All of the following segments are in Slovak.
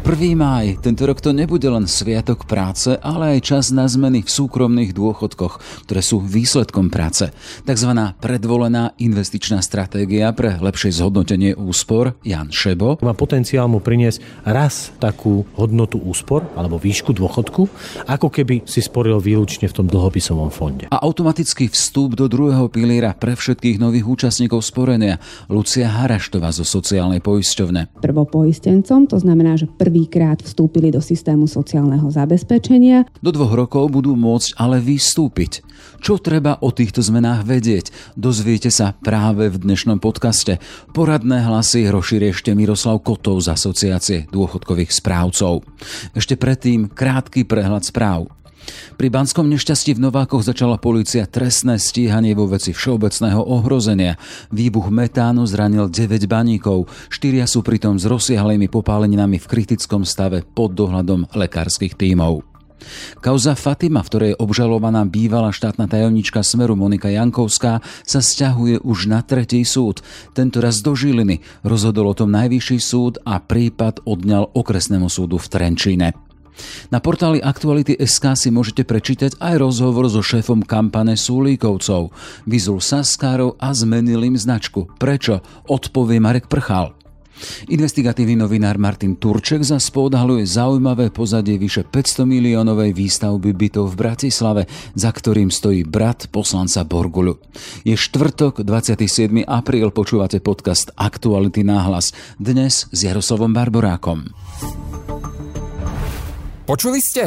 1. máj. Tento rok to nebude len sviatok práce, ale aj čas na zmeny v súkromných dôchodkoch, ktoré sú výsledkom práce. Takzvaná predvolená investičná stratégia pre lepšie zhodnotenie úspor Jan Šebo. Má potenciál mu priniesť raz takú hodnotu úspor alebo výšku dôchodku, ako keby si sporil výlučne v tom dlhopisovom fonde. A automatický vstup do druhého piliera pre všetkých nových účastníkov sporenia. Lucia Haraštová zo sociálnej poisťovne. Prvopoistencom, to znamená, že prvý prvýkrát vstúpili do systému sociálneho zabezpečenia. Do dvoch rokov budú môcť ale vystúpiť. Čo treba o týchto zmenách vedieť? Dozviete sa práve v dnešnom podcaste. Poradné hlasy rozšíri ešte Miroslav Kotov z Asociácie dôchodkových správcov. Ešte predtým krátky prehľad správ. Pri banskom nešťastí v Novákoch začala polícia trestné stíhanie vo veci všeobecného ohrozenia. Výbuch metánu zranil 9 baníkov, štyria sú pritom s rozsiahlými popáleninami v kritickom stave pod dohľadom lekárskych tímov. Kauza Fatima, v ktorej obžalovaná bývalá štátna tajomnička Smeru Monika Jankovská, sa stiahuje už na tretí súd. Tento raz do Žiliny rozhodol o tom najvyšší súd a prípad odňal okresnému súdu v Trenčíne. Na portáli Aktuality SK si môžete prečítať aj rozhovor so šéfom kampane Súlíkovcov. Vyzul Saskárov a zmenil im značku. Prečo? Odpovie Marek Prchal. Investigatívny novinár Martin Turček za odhaluje zaujímavé pozadie vyše 500 miliónovej výstavby bytov v Bratislave, za ktorým stojí brat poslanca Borgulu. Je štvrtok, 27. apríl, počúvate podcast Aktuality náhlas. Dnes s Jaroslavom Barborákom. Počuli ste?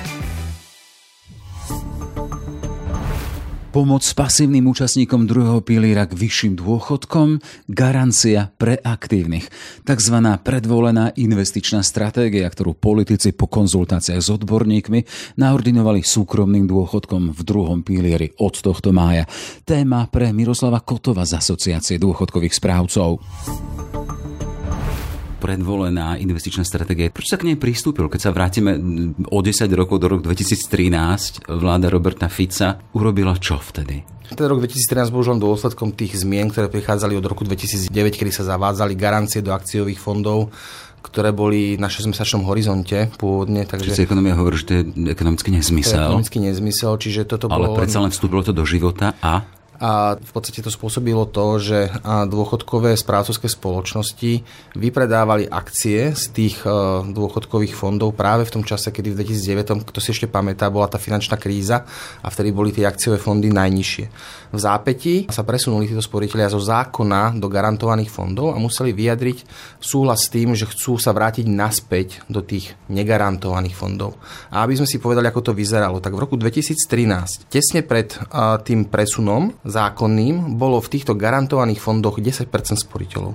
Pomoc pasívnym účastníkom druhého piliera k vyšším dôchodkom, garancia pre aktívnych. Takzvaná predvolená investičná stratégia, ktorú politici po konzultáciách s odborníkmi naordinovali súkromným dôchodkom v druhom pilieri od tohto mája. Téma pre Miroslava Kotova z Asociácie dôchodkových správcov predvolená investičná stratégia. Prečo sa k nej pristúpil? Keď sa vrátime o 10 rokov do roku 2013, vláda Roberta Fica urobila čo vtedy? Ten rok 2013 bol už len dôsledkom tých zmien, ktoré prichádzali od roku 2009, kedy sa zavádzali garancie do akciových fondov ktoré boli na 6-mesačnom horizonte pôvodne. Takže Čiže ekonomia hovorí, že to je ekonomický nezmysel. To je ekonomický nezmysel, čiže toto Ale bolo... predsa len vstúpilo to do života a a v podstate to spôsobilo to, že dôchodkové správcovské spoločnosti vypredávali akcie z tých e, dôchodkových fondov práve v tom čase, kedy v 2009, kto si ešte pamätá, bola tá finančná kríza a vtedy boli tie akciové fondy najnižšie. V zápäti sa presunuli títo sporiteľia zo zákona do garantovaných fondov a museli vyjadriť súhlas s tým, že chcú sa vrátiť naspäť do tých negarantovaných fondov. A aby sme si povedali, ako to vyzeralo, tak v roku 2013, tesne pred tým presunom zákonným bolo v týchto garantovaných fondoch 10% sporiteľov.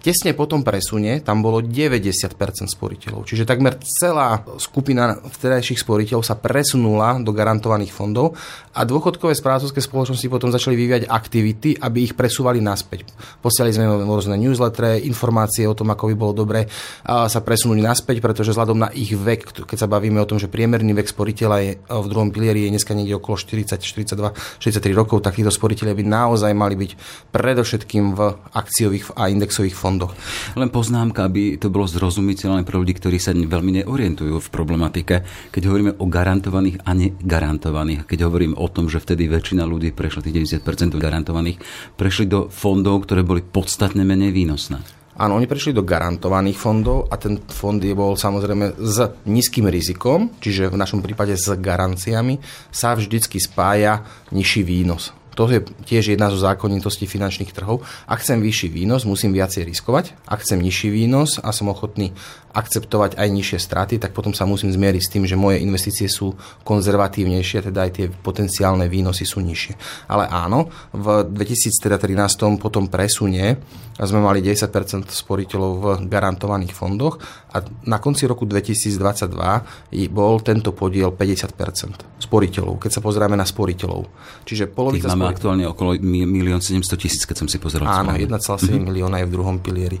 Tesne po tom presune tam bolo 90% sporiteľov. Čiže takmer celá skupina vtedajších sporiteľov sa presunula do garantovaných fondov a dôchodkové správcovské spoločnosti potom začali vyvíjať aktivity, aby ich presúvali naspäť. Posiali sme rôzne newslettere, informácie o tom, ako by bolo dobre sa presunúť naspäť, pretože vzhľadom na ich vek, keď sa bavíme o tom, že priemerný vek sporiteľa je v druhom pilieri je dneska niekde okolo 40, 42, 63 rokov, tak títo sporiteľe by naozaj mali byť predovšetkým v akciových a indexových fondoch fondoch. Len poznámka, aby to bolo zrozumiteľné pre ľudí, ktorí sa veľmi neorientujú v problematike. Keď hovoríme o garantovaných a negarantovaných, keď hovorím o tom, že vtedy väčšina ľudí prešla tých 90% garantovaných, prešli do fondov, ktoré boli podstatne menej výnosné. Áno, oni prešli do garantovaných fondov a ten fond je bol samozrejme s nízkym rizikom, čiže v našom prípade s garanciami sa vždycky spája nižší výnos. To je tiež jedna zo zákonitostí finančných trhov. Ak chcem vyšší výnos, musím viacej riskovať. Ak chcem nižší výnos a som ochotný akceptovať aj nižšie straty, tak potom sa musím zmieriť s tým, že moje investície sú konzervatívnejšie, teda aj tie potenciálne výnosy sú nižšie. Ale áno, v 2013 potom presune sme mali 10% sporiteľov v garantovaných fondoch a na konci roku 2022 bol tento podiel 50% sporiteľov, keď sa pozrieme na sporiteľov. Čiže polovica Máme aktuálne okolo 1 700 tisíc, keď som si pozeral. Áno, 1,7 mm-hmm. milióna je v druhom pilieri.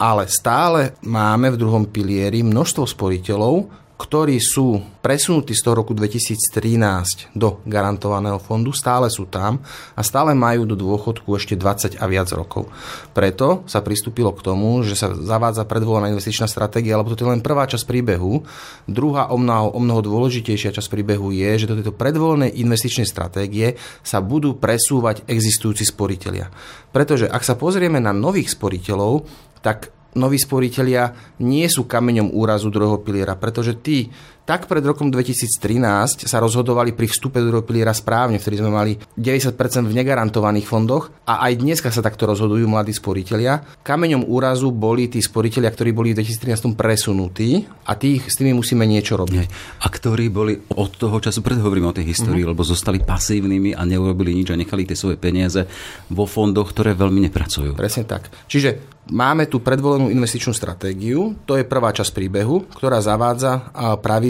Ale stále máme v druhom pilieri množstvo sporiteľov, ktorí sú presunutí z toho roku 2013 do garantovaného fondu, stále sú tam a stále majú do dôchodku ešte 20 a viac rokov. Preto sa pristúpilo k tomu, že sa zavádza predvolená investičná stratégia, lebo to je len prvá časť príbehu. Druhá o mnoho, o mnoho dôležitejšia časť príbehu je, že do tejto predvolenej investičnej stratégie sa budú presúvať existujúci sporiteľia. Pretože ak sa pozrieme na nových sporiteľov, tak noví sporiteľia nie sú kameňom úrazu druhého piliera, pretože tí tak pred rokom 2013 sa rozhodovali pri vstupe do druhého piliera správne, vtedy sme mali 90% v negarantovaných fondoch a aj dneska sa takto rozhodujú mladí sporiteľia. Kameňom úrazu boli tí sporiteľia, ktorí boli v 2013 presunutí a tých, s tými musíme niečo robiť. A ktorí boli od toho času, preto hovorím o tej histórii, mm-hmm. lebo zostali pasívnymi a neurobili nič a nechali tie svoje peniaze vo fondoch, ktoré veľmi nepracujú. Presne tak. Čiže Máme tu predvolenú investičnú stratégiu, to je prvá časť príbehu, ktorá zavádza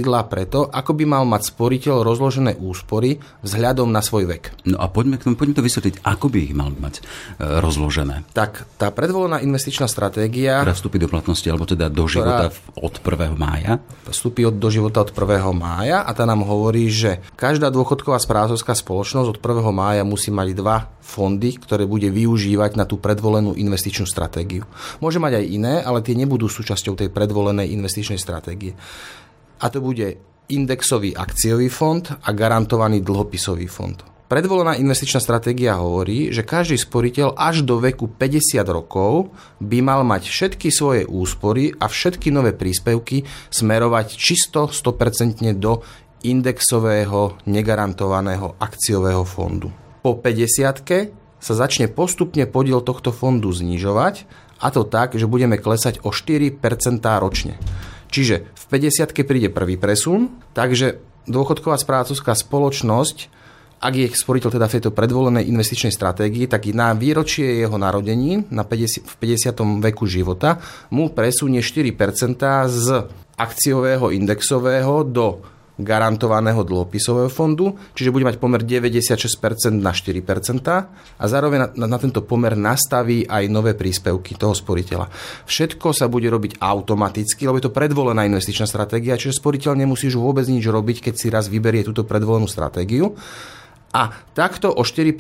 pravidlá preto, ako by mal mať sporiteľ rozložené úspory vzhľadom na svoj vek. No a poďme k tomu, poďme to vysvetliť, ako by ich mal mať e, rozložené. Tak tá predvolená investičná stratégia... Ktorá vstúpi do platnosti, alebo teda do života od 1. mája? Vstúpi od, do života od 1. mája a tá nám hovorí, že každá dôchodková správcovská spoločnosť od 1. mája musí mať dva fondy, ktoré bude využívať na tú predvolenú investičnú stratégiu. Môže mať aj iné, ale tie nebudú súčasťou tej predvolenej investičnej stratégie. A to bude indexový akciový fond a garantovaný dlhopisový fond. Predvolená investičná stratégia hovorí, že každý sporiteľ až do veku 50 rokov by mal mať všetky svoje úspory a všetky nové príspevky smerovať čisto 100% do indexového negarantovaného akciového fondu po 50 sa začne postupne podiel tohto fondu znižovať a to tak, že budeme klesať o 4% ročne. Čiže v 50 príde prvý presun, takže dôchodková správcovská spoločnosť, ak je sporiteľ teda v tejto predvolenej investičnej stratégii, tak na výročie jeho narodení na 50, v 50. veku života mu presunie 4% z akciového indexového do garantovaného dlhopisového fondu, čiže bude mať pomer 96% na 4% a zároveň na, na, tento pomer nastaví aj nové príspevky toho sporiteľa. Všetko sa bude robiť automaticky, lebo je to predvolená investičná stratégia, čiže sporiteľ nemusí už vôbec nič robiť, keď si raz vyberie túto predvolenú stratégiu. A takto o 4%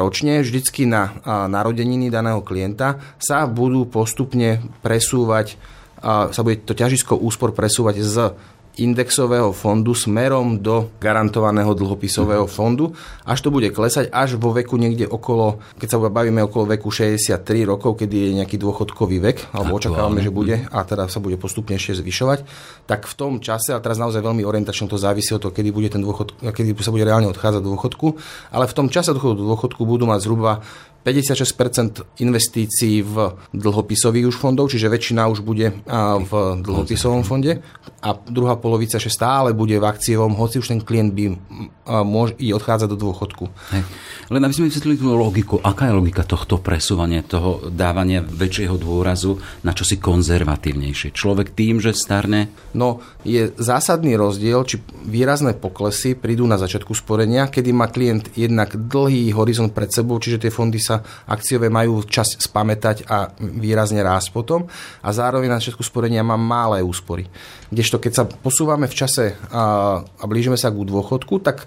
ročne vždycky na narodeniny daného klienta sa budú postupne presúvať, sa bude to ťažisko úspor presúvať z indexového fondu smerom do garantovaného dlhopisového uh-huh. fondu, až to bude klesať až vo veku niekde okolo, keď sa bavíme okolo veku 63 rokov, kedy je nejaký dôchodkový vek, alebo očakávame, že bude, a teda sa bude postupne ešte zvyšovať, tak v tom čase, a teraz naozaj veľmi orientačne to závisí od toho, kedy bude ten dôchod, kedy sa bude reálne odchádzať do dôchodku, ale v tom čase do dôchodku budú mať zhruba 56% investícií v dlhopisových už fondov, čiže väčšina už bude v dlhopisovom fonde a druhá polovica ešte stále bude v akciovom, hoci už ten klient by môže i odchádzať do dôchodku. Hej. Len aby sme vysvetlili tú logiku, aká je logika tohto presúvania, toho dávania väčšieho dôrazu na čosi konzervatívnejšie? Človek tým, že starne? No, je zásadný rozdiel, či výrazné poklesy prídu na začiatku sporenia, kedy má klient jednak dlhý horizont pred sebou, čiže tie fondy sa akciové majú čas spamätať a výrazne rásť potom a zároveň na začiatku sporenia má malé úspory. Kdežto keď sa posúvame v čase a, a blížime sa k dôchodku, tak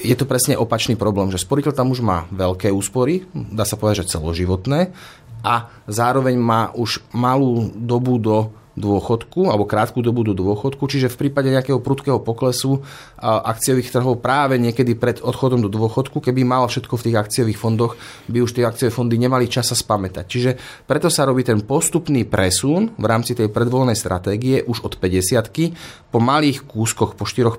je to presne opačný problém, že sporiteľ tam už má veľké úspory, dá sa povedať, že celoživotné a zároveň má už malú dobu do dôchodku alebo krátku dobu do dôchodku, čiže v prípade nejakého prudkého poklesu akciových trhov práve niekedy pred odchodom do dôchodku, keby mal všetko v tých akciových fondoch, by už tie akciové fondy nemali čas spamätať. Čiže preto sa robí ten postupný presun v rámci tej predvolenej stratégie už od 50 po malých kúskoch po 4%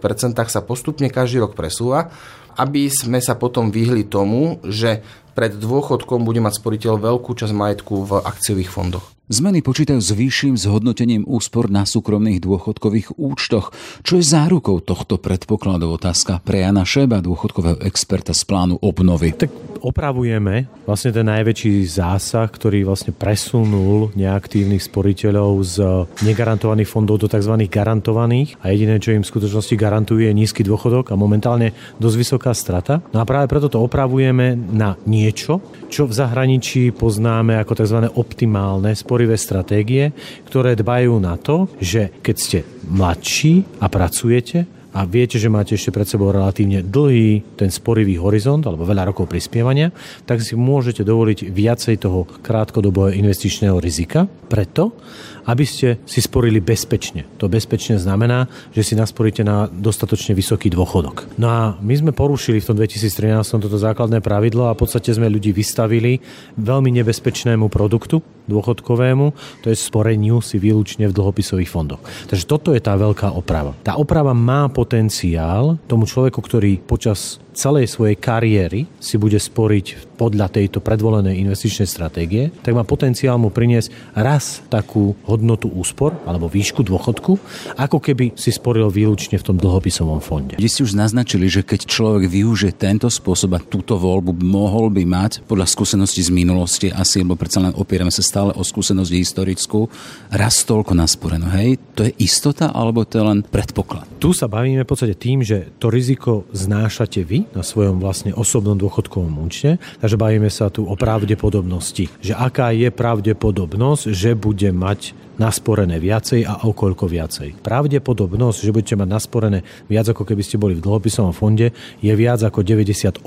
sa postupne každý rok presúva aby sme sa potom vyhli tomu, že pred dôchodkom bude mať sporiteľ veľkú časť majetku v akciových fondoch. Zmeny počítajú s vyšším zhodnotením úspor na súkromných dôchodkových účtoch. Čo je zárukou tohto predpokladu? Otázka pre Jana Šeba, dôchodkového experta z plánu obnovy. Tak opravujeme vlastne ten najväčší zásah, ktorý vlastne presunul neaktívnych sporiteľov z negarantovaných fondov do tzv. garantovaných a jediné, čo im v skutočnosti garantuje je nízky dôchodok a momentálne dosť vysoká strata. No a práve preto to opravujeme na niečo, čo v zahraničí poznáme ako tzv. optimálne sporivé stratégie, ktoré dbajú na to, že keď ste mladší a pracujete, a viete, že máte ešte pred sebou relatívne dlhý ten sporivý horizont alebo veľa rokov prispievania, tak si môžete dovoliť viacej toho krátkodobého investičného rizika. Preto, aby ste si sporili bezpečne. To bezpečne znamená, že si nasporíte na dostatočne vysoký dôchodok. No a my sme porušili v tom 2013 toto základné pravidlo a v podstate sme ľudí vystavili veľmi nebezpečnému produktu dôchodkovému, to je sporeniu si výlučne v dlhopisových fondoch. Takže toto je tá veľká oprava. Tá oprava má potenciál tomu človeku, ktorý počas celej svojej kariéry si bude sporiť podľa tejto predvolenej investičnej stratégie, tak má potenciál mu priniesť raz takú hodnotu úspor alebo výšku dôchodku, ako keby si sporil výlučne v tom dlhopisovom fonde. Vy ste už naznačili, že keď človek využije tento spôsob a túto voľbu, mohol by mať podľa skúseností z minulosti asi, lebo predsa len opierame sa stále o skúsenosť historickú, raz toľko nasporeno. Hej, to je istota alebo to je len predpoklad? Tu sa bavíme v podstate tým, že to riziko znášate vy na svojom vlastne osobnom dôchodkovom účte. Takže bavíme sa tu o pravdepodobnosti, že aká je pravdepodobnosť, že bude mať nasporené viacej a o koľko viacej. Pravdepodobnosť, že budete mať nasporené viac ako keby ste boli v dlhopisovom fonde, je viac ako 98%.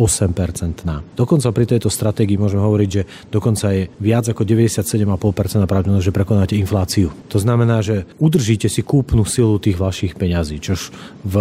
Dokonca pri tejto stratégii môžeme hovoriť, že dokonca je viac ako 97,5% pravdepodobnosť, že prekonáte infláciu. To znamená, že udržíte si kúpnu silu tých vašich peňazí, čož v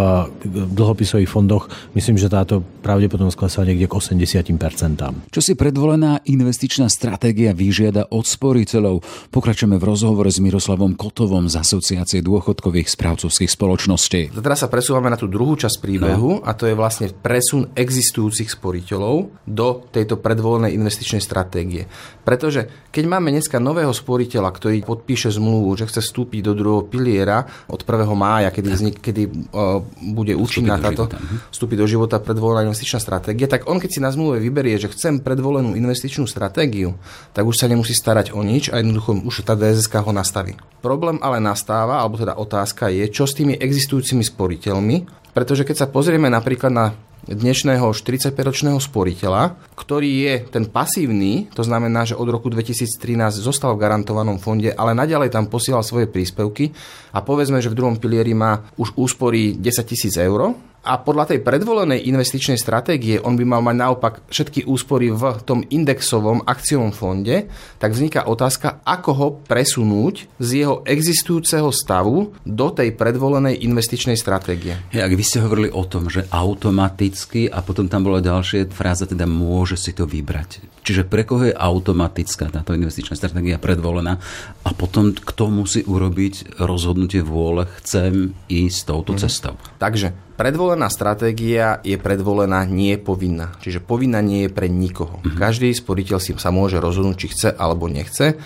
dlhopisových fondoch myslím, že táto pravdepodobnosť klesá niekde k 80%. Čo si predvolená investičná stratégia vyžiada od sporiteľov? Pokračujeme v rozhovore s Miroslavom Miroslavom Kotovom z Asociácie dôchodkových správcovských spoločností. Teraz sa presúvame na tú druhú časť príbehu no. a to je vlastne presun existujúcich sporiteľov do tejto predvolenej investičnej stratégie. Pretože keď máme dneska nového sporiteľa, ktorý podpíše zmluvu, že chce vstúpiť do druhého piliera od 1. mája, kedy, vznik, kedy uh, bude účinná táto, mhm. vstúpiť do života predvolená investičná stratégia, tak on keď si na zmluve vyberie, že chcem predvolenú investičnú stratégiu, tak už sa nemusí starať o nič a jednoducho už tá DSSK ho nastaví správy. Problém ale nastáva, alebo teda otázka je, čo s tými existujúcimi sporiteľmi, pretože keď sa pozrieme napríklad na dnešného 45-ročného sporiteľa, ktorý je ten pasívny, to znamená, že od roku 2013 zostal v garantovanom fonde, ale naďalej tam posielal svoje príspevky a povedzme, že v druhom pilieri má už úspory 10 tisíc eur, a podľa tej predvolenej investičnej stratégie on by mal mať naopak všetky úspory v tom indexovom akciovom fonde, tak vzniká otázka, ako ho presunúť z jeho existujúceho stavu do tej predvolenej investičnej stratégie. Ja, ak vy ste hovorili o tom, že automaticky a potom tam bola ďalšia fráza, teda môže si to vybrať. Čiže pre koho je automatická táto investičná stratégia predvolená a potom kto musí urobiť rozhodnutie vôle, chcem ísť touto mm. cestou. Takže Predvolená stratégia je predvolená, nie je povinná. Čiže povinná nie je pre nikoho. Mm-hmm. Každý sporiteľ si sa môže rozhodnúť, či chce alebo nechce.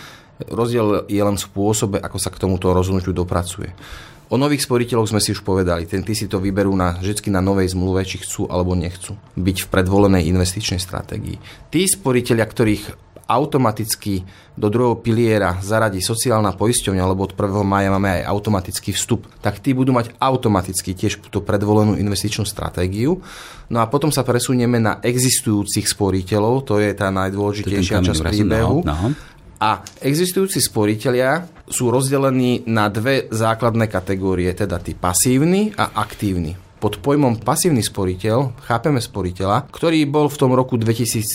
Rozdiel je len v spôsobe, ako sa k tomuto rozhodnutiu dopracuje. O nových sporiteľoch sme si už povedali, ten si to vyberú na, vždy na novej zmluve, či chcú alebo nechcú byť v predvolenej investičnej stratégii. Tí sporiteľia, ktorých automaticky do druhého piliera zaradí sociálna poisťovňa, lebo od 1. maja máme aj automatický vstup, tak tí budú mať automaticky tiež tú predvolenú investičnú stratégiu. No a potom sa presunieme na existujúcich sporiteľov, to je tá najdôležitejšia časť príbehu. No, no. A existujúci sporiteľia sú rozdelení na dve základné kategórie, teda tí pasívni a aktívni pod pojmom pasívny sporiteľ chápeme sporiteľa, ktorý bol v tom roku 2013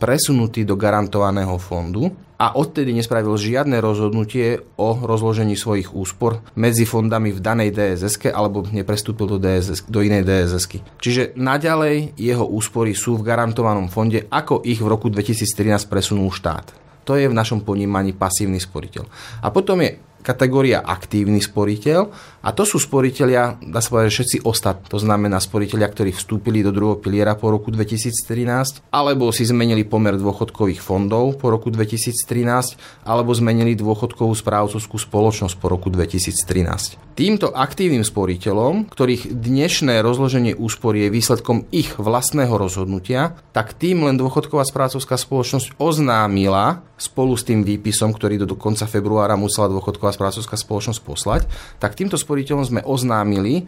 presunutý do garantovaného fondu a odtedy nespravil žiadne rozhodnutie o rozložení svojich úspor medzi fondami v danej DSS alebo neprestúpil do, DSS, do inej DSS. Čiže naďalej jeho úspory sú v garantovanom fonde, ako ich v roku 2013 presunul štát. To je v našom ponímaní pasívny sporiteľ. A potom je kategória aktívny sporiteľ a to sú sporiteľia, dá sa povedať, všetci ostatní. To znamená sporiteľia, ktorí vstúpili do druhého piliera po roku 2013, alebo si zmenili pomer dôchodkových fondov po roku 2013, alebo zmenili dôchodkovú správcovskú spoločnosť po roku 2013. Týmto aktívnym sporiteľom, ktorých dnešné rozloženie úspor je výsledkom ich vlastného rozhodnutia, tak tým len dôchodková správcovská spoločnosť oznámila spolu s tým výpisom, ktorý do konca februára musela dôchodková správcovská spoločnosť poslať, tak týmto sporiteľom sme oznámili,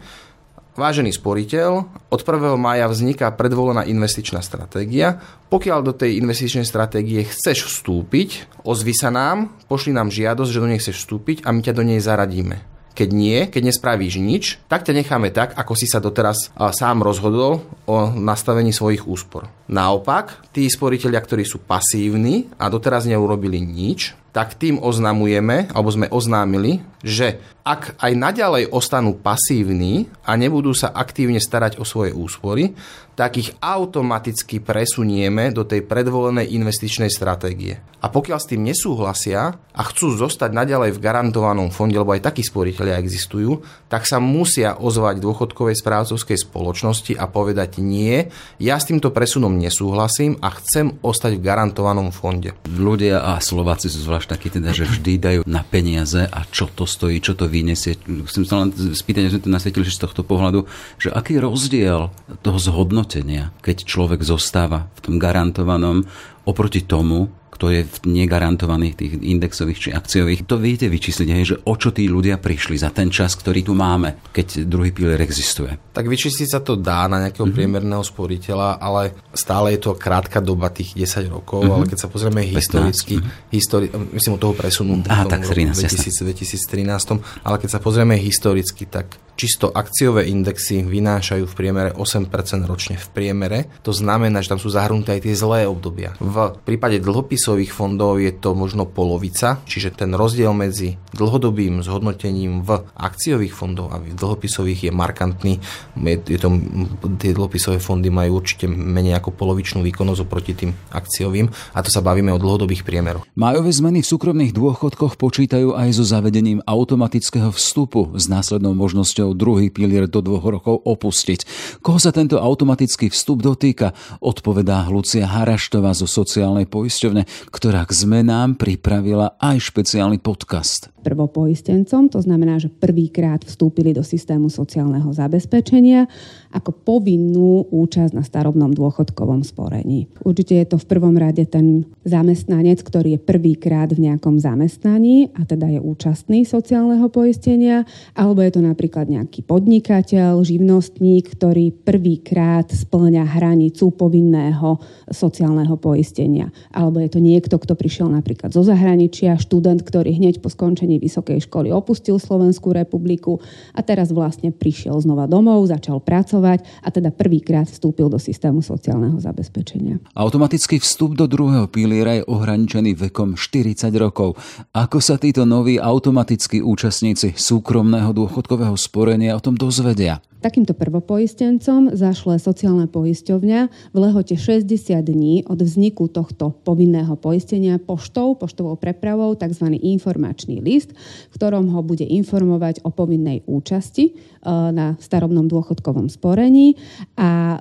Vážený sporiteľ, od 1. mája vzniká predvolená investičná stratégia. Pokiaľ do tej investičnej stratégie chceš vstúpiť, ozvi sa nám, pošli nám žiadosť, že do nej chceš vstúpiť a my ťa do nej zaradíme. Keď nie, keď nespravíš nič, tak ťa necháme tak, ako si sa doteraz sám rozhodol o nastavení svojich úspor. Naopak, tí sporiteľia, ktorí sú pasívni a doteraz neurobili nič, tak tým oznamujeme, alebo sme oznámili, že ak aj naďalej ostanú pasívni a nebudú sa aktívne starať o svoje úspory, tak ich automaticky presunieme do tej predvolenej investičnej stratégie. A pokiaľ s tým nesúhlasia a chcú zostať naďalej v garantovanom fonde, lebo aj takí sporiteľia existujú, tak sa musia ozvať dôchodkovej správcovskej spoločnosti a povedať nie, ja s týmto presunom nesúhlasím a chcem ostať v garantovanom fonde. Ľudia a Slováci sú zvlášť takí teda, že vždy dajú na peniaze a čo to stojí, čo to vyniesie. Chcem sa len spýtať, že sme to nasvietili z tohto pohľadu, že aký rozdiel toho zhodnotenia, keď človek zostáva v tom garantovanom oproti tomu, kto je v negarantovaných tých indexových či akciových. To viete vyčísliť, hej, že o čo tí ľudia prišli za ten čas, ktorý tu máme, keď druhý pilier existuje. Tak vyčísliť sa to dá na nejakého mm-hmm. priemerného sporiteľa, ale stále je to krátka doba tých 10 rokov, mm-hmm. ale keď sa pozrieme historicky, mm-hmm. histori- myslím od toho presunu Á, tak 13, 2000, 2013, ale keď sa pozrieme historicky, tak čisto akciové indexy vynášajú v priemere 8% ročne v priemere. To znamená, že tam sú zahrnuté aj tie zlé obdobia. V prípade dlhopisových fondov je to možno polovica, čiže ten rozdiel medzi dlhodobým zhodnotením v akciových fondov a v dlhopisových je markantný. Je, je to, tie dlhopisové fondy majú určite menej ako polovičnú výkonnosť oproti tým akciovým a to sa bavíme o dlhodobých priemeroch. Majové zmeny v súkromných dôchodkoch počítajú aj so zavedením automatického vstupu s následnou možnosťou možnosťou druhý pilier do dvoch rokov opustiť. Koho sa tento automatický vstup dotýka, odpovedá Lucia Haraštová zo sociálnej poisťovne, ktorá k zmenám pripravila aj špeciálny podcast prvopoistencom, to znamená, že prvýkrát vstúpili do systému sociálneho zabezpečenia ako povinnú účasť na starobnom dôchodkovom sporení. Určite je to v prvom rade ten zamestnanec, ktorý je prvýkrát v nejakom zamestnaní a teda je účastný sociálneho poistenia, alebo je to napríklad nejaký podnikateľ, živnostník, ktorý prvýkrát splňa hranicu povinného sociálneho poistenia. Alebo je to niekto, kto prišiel napríklad zo zahraničia, študent, ktorý hneď po skončení vysokej školy opustil Slovenskú republiku a teraz vlastne prišiel znova domov, začal pracovať a teda prvýkrát vstúpil do systému sociálneho zabezpečenia. Automatický vstup do druhého piliera je ohraničený vekom 40 rokov. Ako sa títo noví automatickí účastníci súkromného dôchodkového sporenia o tom dozvedia? Takýmto prvopoistencom zašle sociálna poisťovňa v lehote 60 dní od vzniku tohto povinného poistenia poštou, poštovou prepravou tzv. informačný list, v ktorom ho bude informovať o povinnej účasti e, na starobnom dôchodkovom sporení a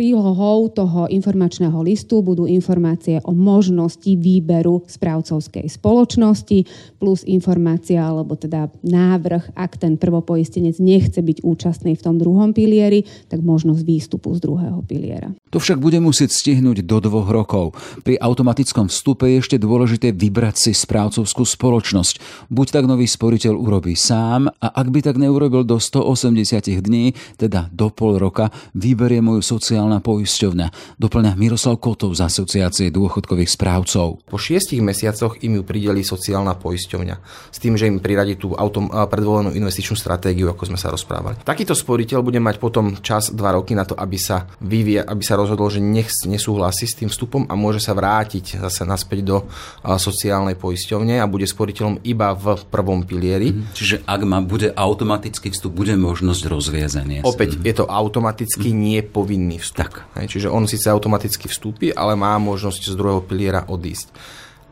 Prílohou toho informačného listu budú informácie o možnosti výberu správcovskej spoločnosti plus informácia alebo teda návrh, ak ten prvopoistenec nechce byť účastný v tom druhom pilieri, tak možnosť výstupu z druhého piliera. To však bude musieť stihnúť do dvoch rokov. Pri automatickom vstupe je ešte dôležité vybrať si správcovskú spoločnosť. Buď tak nový sporiteľ urobí sám a ak by tak neurobil do 180 dní, teda do pol roka, vyberie moju sociálnu sociálna poisťovňa, doplňa Miroslav Kotov z Asociácie dôchodkových správcov. Po šiestich mesiacoch im ju prideli sociálna poisťovňa s tým, že im priradí tú autom, predvolenú investičnú stratégiu, ako sme sa rozprávali. Takýto sporiteľ bude mať potom čas 2 roky na to, aby sa vyvie, aby sa rozhodol, že nech nesúhlasí s tým vstupom a môže sa vrátiť zase naspäť do sociálnej poisťovne a bude sporiteľom iba v prvom pilieri. Mhm. Čiže ak ma bude automatický vstup, bude možnosť rozviazania. Opäť je to automaticky nie povinný vstup. Tak. Hej, čiže on síce automaticky vstúpi, ale má možnosť z druhého piliera odísť.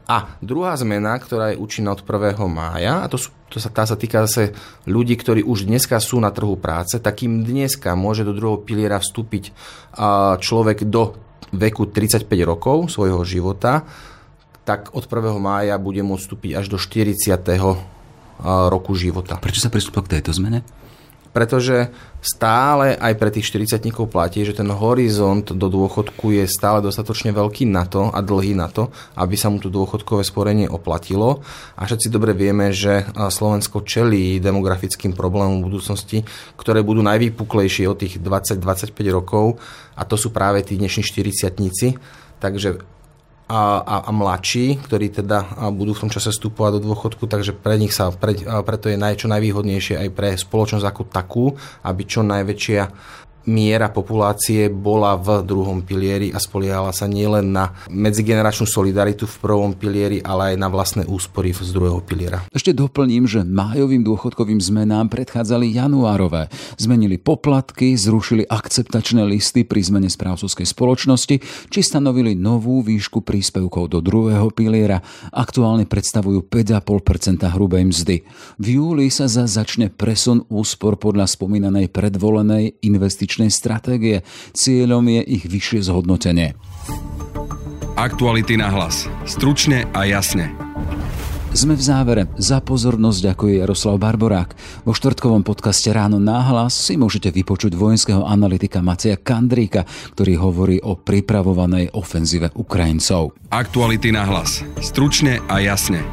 A druhá zmena, ktorá je účinná od 1. mája, a to, sú, to sa, tá sa týka zase ľudí, ktorí už dneska sú na trhu práce, takým dneska môže do druhého piliera vstúpiť človek do veku 35 rokov svojho života, tak od 1. mája bude môcť vstúpiť až do 40. roku života. Prečo sa pristúpa k tejto zmene? Pretože stále aj pre tých 40 platí, že ten horizont do dôchodku je stále dostatočne veľký na to a dlhý na to, aby sa mu to dôchodkové sporenie oplatilo. A všetci dobre vieme, že Slovensko čelí demografickým problémom v budúcnosti, ktoré budú najvýpuklejšie od tých 20-25 rokov a to sú práve tí dnešní 40 Takže a, a, a mladší, ktorí teda budú v tom čase vstupovať do dôchodku, takže pre nich sa pre, preto je naj, čo najvýhodnejšie aj pre spoločnosť ako takú, aby čo najväčšia miera populácie bola v druhom pilieri a spoliehala sa nielen na medzigeneračnú solidaritu v prvom pilieri, ale aj na vlastné úspory z druhého piliera. Ešte doplním, že májovým dôchodkovým zmenám predchádzali januárové. Zmenili poplatky, zrušili akceptačné listy pri zmene správcovskej spoločnosti, či stanovili novú výšku príspevkov do druhého piliera. Aktuálne predstavujú 5,5% hrubej mzdy. V júli sa za začne presun úspor podľa spomínanej predvolenej investičnej investičnej stratégie. Cieľom je ich vyššie zhodnotenie. Aktuality na hlas. Stručne a jasne. Sme v závere. Za pozornosť ďakuje Jaroslav Barborák. Vo štvrtkovom podcaste Ráno náhlas si môžete vypočuť vojenského analytika Macia Kandríka, ktorý hovorí o pripravovanej ofenzíve Ukrajincov. Aktuality na hlas. Stručne a jasne.